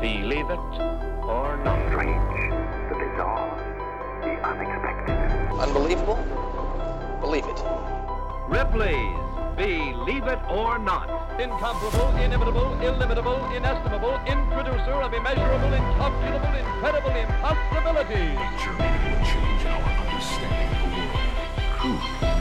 Believe it or not. Strange, the bizarre, the unexpected. Unbelievable? Believe it. Ripley's Believe It or Not. Incomparable, inimitable, illimitable, inestimable, introducer of immeasurable, incalculable, incredible impossibilities. journey will change our understanding of the world. Truth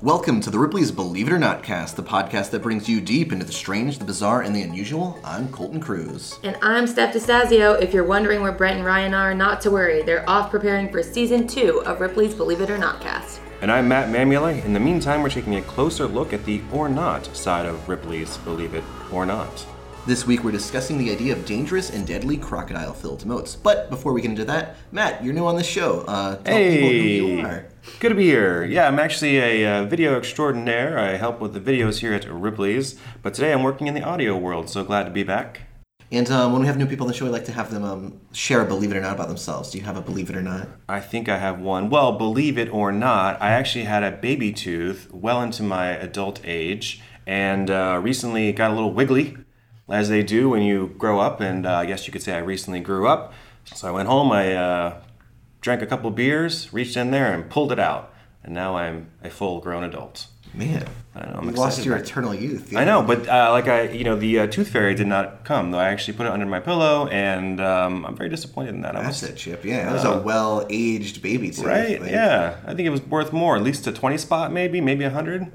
Welcome to the Ripley's Believe It or Not cast, the podcast that brings you deep into the strange, the bizarre, and the unusual. I'm Colton Cruz. And I'm Steph DeStazio. If you're wondering where Brent and Ryan are, not to worry. They're off preparing for season two of Ripley's Believe It or Not cast. And I'm Matt Mamula. In the meantime, we're taking a closer look at the or not side of Ripley's Believe It or Not. This week we're discussing the idea of dangerous and deadly crocodile filled moats. But before we get into that, Matt, you're new on the show. Uh, tell people who you Hey! are. Good to be here. Yeah, I'm actually a uh, video extraordinaire. I help with the videos here at Ripley's, but today I'm working in the audio world, so glad to be back. And um, when we have new people on the show, I like to have them um, share a Believe It or Not about themselves. Do you have a Believe It or Not? I think I have one. Well, believe it or not, I actually had a baby tooth well into my adult age, and uh, recently got a little wiggly, as they do when you grow up. And uh, I guess you could say I recently grew up. So I went home, I uh, drank a couple beers, reached in there, and pulled it out. And now I'm a full-grown adult. Man, I know, I'm you lost your eternal youth. I know, but uh, like I, you know, the uh, tooth fairy did not come. Though I actually put it under my pillow, and um, I'm very disappointed in that. I That's was it, Chip. Yeah, that was a well-aged baby tooth. right. Like, Yeah, I think it was worth more, at least a 20 spot, maybe, maybe a hundred.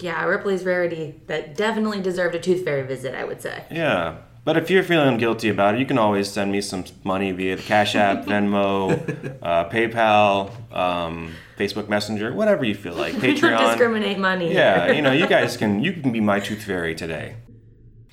Yeah, Ripley's rarity that definitely deserved a tooth fairy visit, I would say. Yeah. But if you're feeling guilty about it, you can always send me some money via the Cash App, Venmo, uh, PayPal, um, Facebook Messenger, whatever you feel like. We don't Patreon. discriminate money. Yeah, you know, you guys can you can be my tooth fairy today.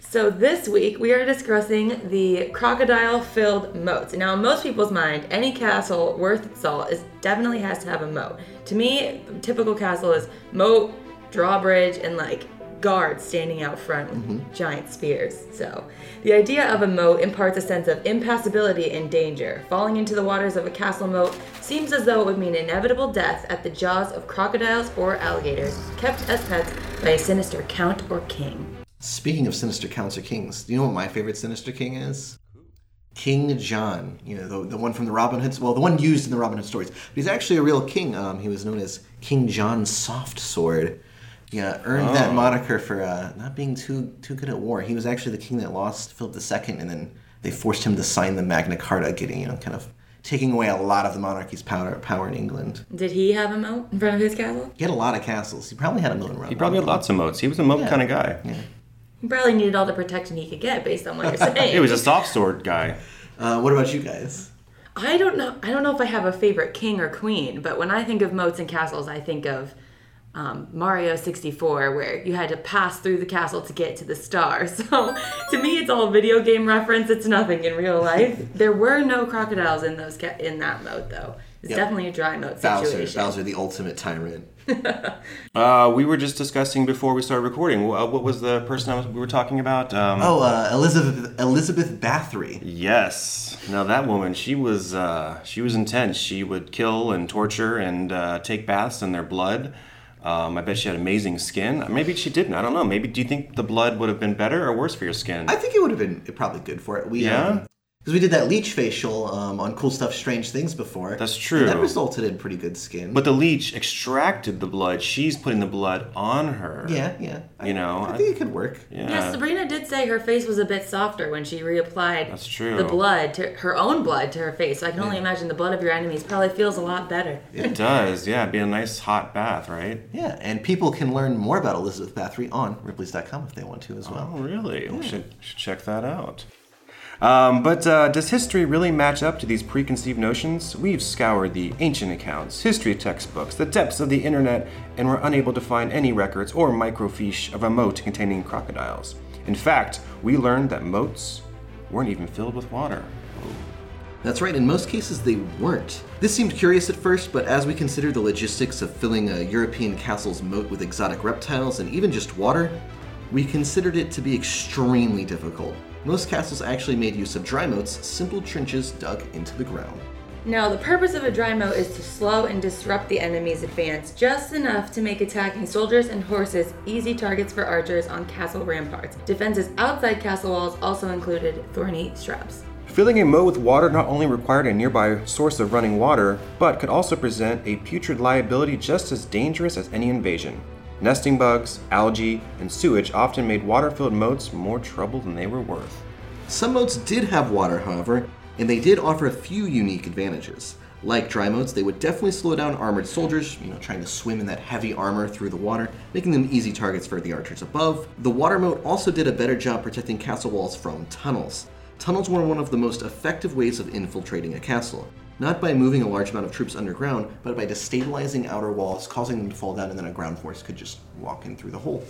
So this week we are discussing the crocodile-filled moats. Now, in most people's mind, any castle worth its salt is definitely has to have a moat. To me, typical castle is moat, drawbridge, and like guards standing out front with giant spears. So, the idea of a moat imparts a sense of impassibility and danger. Falling into the waters of a castle moat seems as though it would mean inevitable death at the jaws of crocodiles or alligators, kept as pets by a sinister count or king. Speaking of sinister counts or kings, do you know what my favorite sinister king is? King John. You know, the, the one from the Robin Hood, well, the one used in the Robin Hood stories. But he's actually a real king. Um, he was known as King John Soft Sword. Yeah, earned that moniker for uh, not being too too good at war. He was actually the king that lost Philip II, and then they forced him to sign the Magna Carta, getting you know, kind of taking away a lot of the monarchy's power power in England. Did he have a moat in front of his castle? He had a lot of castles. He probably had a moat around. He probably had lots of moats. He was a moat kind of guy. He probably needed all the protection he could get based on what you're saying. He was a soft sword guy. Uh, what about you guys? I don't know. I don't know if I have a favorite king or queen, but when I think of moats and castles, I think of um, Mario 64, where you had to pass through the castle to get to the star. So to me, it's all video game reference. It's nothing in real life. there were no crocodiles in those ca- in that mode though. It's Yep. definitely a dry mode Bowser, situation. Bowser, the ultimate tyrant. Uh, we were just discussing before we started recording. Uh, what was the person I was, we were talking about? Um, Oh, uh, Elizabeth Elizabeth Bathory. Yes. Now that woman, she was uh, she was intense. She would kill and torture and uh, take baths in their blood. Um, I bet she had amazing skin. Maybe she didn't. I don't know. Maybe do you think the blood would have been better or worse for your skin? I think it would have been probably good for it. We, Yeah? Because we did that leech facial um, on Cool Stuff, Strange Things before. That's and true. that resulted in pretty good skin. but the leech extracted the blood. She's putting the blood on her. yeah, yeah. I, You know, I I- think it could work. Yeah. Yeah, Sabrina did say her face was a bit softer when she reapplied That's true. the blood to her own blood to her face. So I can only imagine the blood of your enemies probably feels a lot better. It does. Yeah, be a nice hot bath, right? Yeah, and people can learn more about Elizabeth Bathory on Ripley's.com if they want to as well. Oh, really? We should, should check that out. Um, but uh, does history really match up to these preconceived notions? We've scoured the ancient accounts, history textbooks, the depths of the internet, and we're unable to find any records or microfiche of a moat containing crocodiles. In fact, we learned that moats weren't even filled with water. That's right, in most cases they weren't. This seemed curious at first, but as we considered the logistics of filling a European castle's moat with exotic reptiles and even just water, we considered it to be extremely difficult. Most castles actually made use of dry moats, simple trenches dug into the ground. Now, the purpose of a dry moat is to slow and disrupt the enemy's advance just enough to make attacking soldiers and horses easy targets for archers on castle ramparts. Defenses outside castle walls also included thorny shrubs. Filling a moat with water not only required a nearby source of running water, but could also present a putrid liability just as dangerous as any invasion. Nesting bugs, algae, and sewage often made water filled moats more trouble than they were worth. Some moats did have water, however, and they did offer a few unique advantages. Like dry moats, they would definitely slow down armored soldiers, you know, trying to swim in that heavy armor through the water, making them easy targets for the archers above. The water moat also did a better job protecting castle walls from tunnels. Tunnels were one of the most effective ways of infiltrating a castle. Not by moving a large amount of troops underground, but by destabilizing outer walls, causing them to fall down, and then a ground force could just walk in through the hole.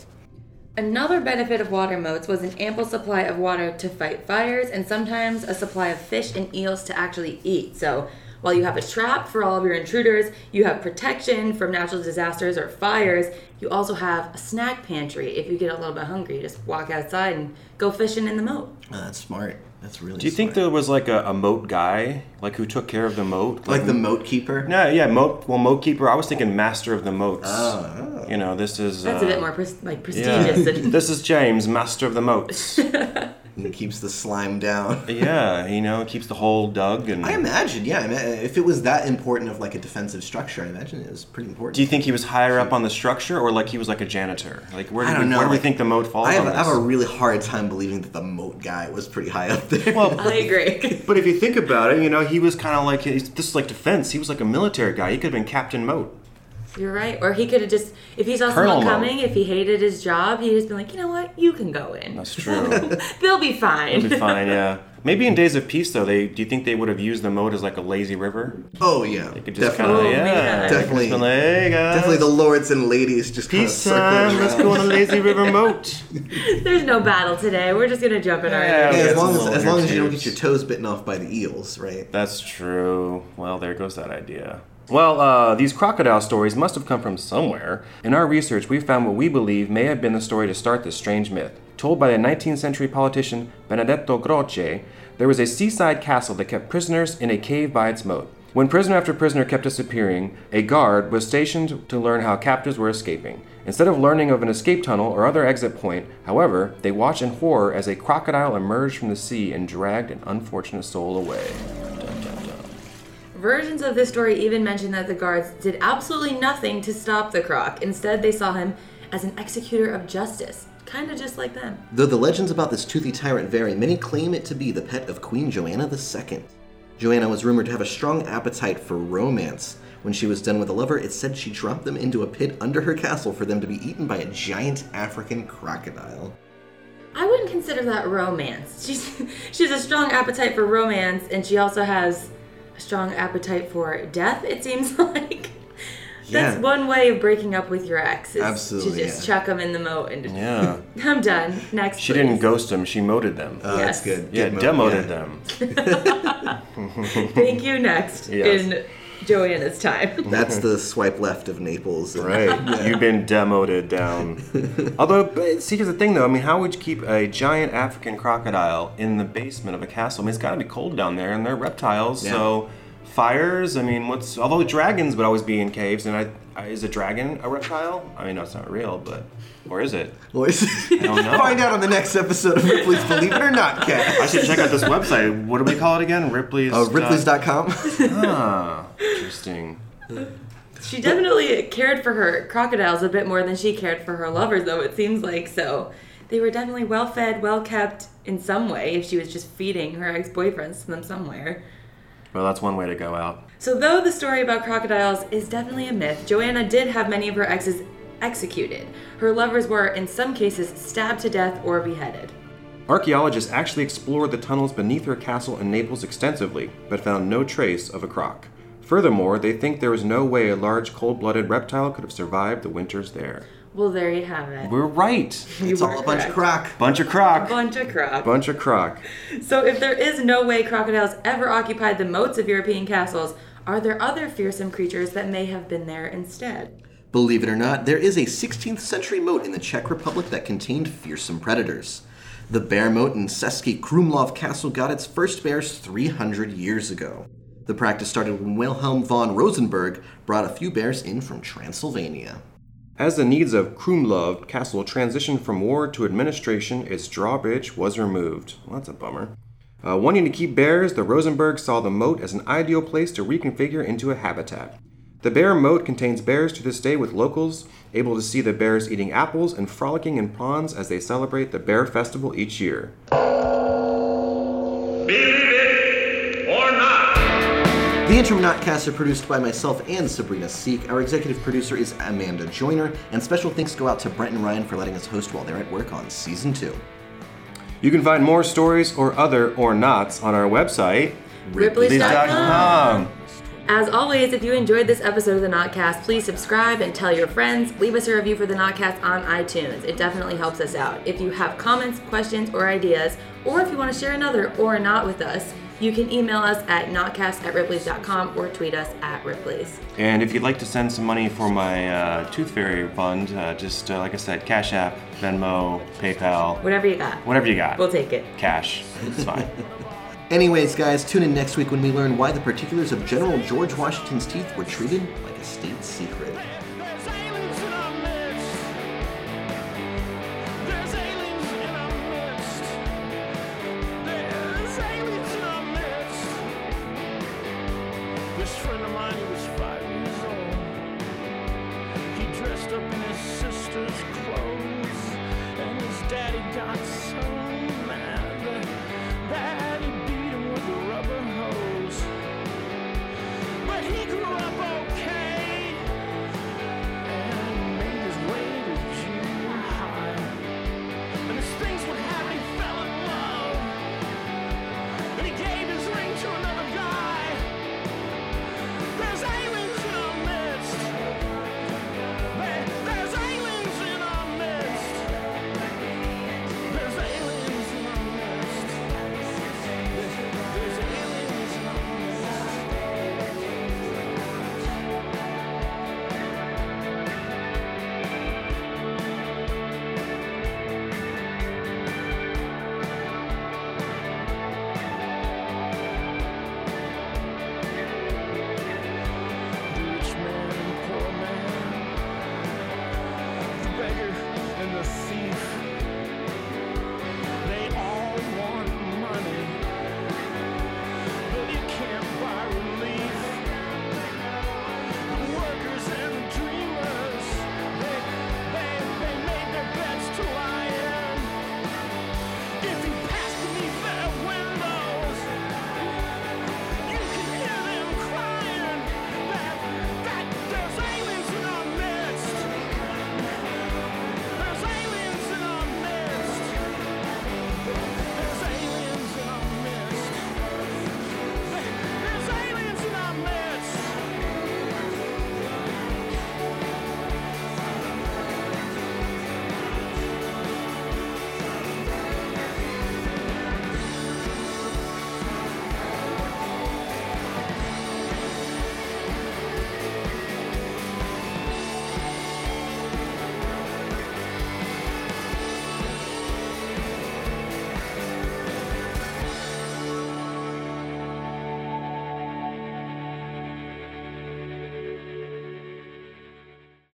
Another benefit of water moats was an ample supply of water to fight fires and sometimes a supply of fish and eels to actually eat. So, while you have a trap for all of your intruders, you have protection from natural disasters or fires, you also have a snack pantry. If you get a little bit hungry, just walk outside and go fishing in the moat. Oh, that's smart. That's really. Do you think there was like a, a moat guy, like who took care of the moat? like the moat keeper? Yeah, yeah, moat. Well, moat keeper. I was thinking master of the moats. Oh. You know, this is. That's uh, a bit more pres- like prestigious than this is James, master of the moats. He keeps the slime down. yeah, you know, it keeps the hole dug and. I imagine, yeah. I mean, if it was that important of like a defensive structure, I imagine it was pretty important. Do you think he was higher up on the structure, or like he was like a janitor? Like where do, I we, don't know. where do we think the moat falls I have, on I have a really hard time believing that the moat guy was pretty high up there. well, I agree. but if you think about it, you know, he was kind of like this is like defense. He was like a military guy. He could have been Captain Moat. You're right. Or he could have just, if he saw Colonel someone Moat. coming, if he hated his job, he'd just been like, you know what, you can go in. That's true. They'll be fine. It'd be fine, yeah. Maybe in days of peace, though, they do you think they would have used the moat as like a lazy river? oh yeah, They could just definitely, kind of, Oh, yeah, man. Definitely. Just like, hey definitely the lords and ladies just kind of peace circling time. Let's go on a lazy river moat. There's no battle today. We're just gonna jump in our Yeah, Yeah, Yeah, as long as, as long as you don't get your toes bitten off by the eels, right? That's true. Well, there goes that idea. Well, uh, these crocodile stories must have come from somewhere. In our research, we found what we believe may have been the story to start this strange myth. Told by the 19th century politician Benedetto Croce, there was a seaside castle that kept prisoners in a cave by its moat. When prisoner after prisoner kept disappearing, a guard was stationed to learn how captives were escaping. Instead of learning of an escape tunnel or other exit point, however, they watched in horror as a crocodile emerged from the sea and dragged an unfortunate soul away. Versions of this story even mention that the guards did absolutely nothing to stop the croc. Instead, they saw him as an executor of justice, kind of just like them. Though the legends about this toothy tyrant vary, many claim it to be the pet of Queen Joanna II. Joanna was rumored to have a strong appetite for romance. When she was done with a lover, it said she dropped them into a pit under her castle for them to be eaten by a giant African crocodile. I wouldn't consider that romance. She's she has a strong appetite for romance, and she also has a strong appetite for death. It seems like that's Yeah. one way of breaking up with your ex. Is Absolutely, to just yeah. chuck them in the moat and just, Yeah. I'm done. Next. She please. didn't ghost them, she moted them. Oh, that's Yes. good. yeah, Good mo- demoted yeah. them. Thank you. Next Yes. in Joanna's time. That's the swipe left of Naples. and- Right. You've been demoted down. Although, see, here's the thing though. I mean, how would you keep a giant African crocodile in the basement of a castle? I mean, it's got to be cold down there, and they're reptiles, Yeah. so fires. I mean, what's although dragons would always be in caves, and I, I is a dragon a reptile? I mean, no, it's not real, but or is it? Boys, don't know. Find out on the next episode of Ripley's Believe It or Not Cat. I should check out this website. What do we call it again? Ripley's. Uh, Ripley's.com. Ah, interesting. She definitely cared for her crocodiles a bit more than she cared for her lovers, though, it seems like. So they were definitely well fed, well kept in some way if she was just feeding her ex boyfriends to them somewhere. Well, that's one way to go out. So, though the story about crocodiles is definitely a myth, Joanna did have many of her exes executed. Her lovers were, in some cases, stabbed to death or beheaded. Archaeologists actually explored the tunnels beneath her castle in Naples extensively, but found no trace of a croc. Furthermore, they think there is no way a large cold blooded reptile could have survived the winters there. Well, there you have it. We're right! You It's were all a bunch of correct. crock. Bunch of croc! Bunch of croc. Bunch of croc. So, if there is no way crocodiles ever occupied the moats of European castles, are there other fearsome creatures that may have been there instead? Believe it or not, there is a 16th century moat in the Czech Republic that contained fearsome predators. The bear moat in Český Krumlov Castle got its first bears 300 years ago. The practice started when Wilhelm von Rosenberg brought a few bears in from Transylvania. As the needs of Krumlov Castle transitioned from war to administration, its drawbridge was removed. Well, that's a bummer. Uh, wanting to keep bears, the Rosenberg saw the moat as an ideal place to reconfigure into a habitat. The bear moat contains bears to this day with locals able to see the bears eating apples and frolicking in ponds as they celebrate the Bear Festival each year. The interim Notcasts are produced by myself and Sabrina Seek. Our executive producer is Amanda Joyner, and special thanks go out to Brent and Ryan for letting us host while they're at work on season two. You can find more stories or other or nots on our website, Ripley's.com. As always, if you enjoyed this episode of the Notcast, please subscribe and tell your friends. Leave us a review for the Notcast on iTunes. It definitely helps us out. If you have comments, questions, or ideas, or if you want to share another or not with us, you can email us at notcast at ripley's.com or tweet us at ripley's. And if you'd like to send some money for my uh, Tooth Fairy fund, uh, just uh, like I said, Cash App, Venmo, PayPal, Whatever you got. whatever you got. We'll take it. Cash. It's fine. Anyways, guys, tune in next week when we learn why the particulars of General George Washington's teeth were treated like a state secret.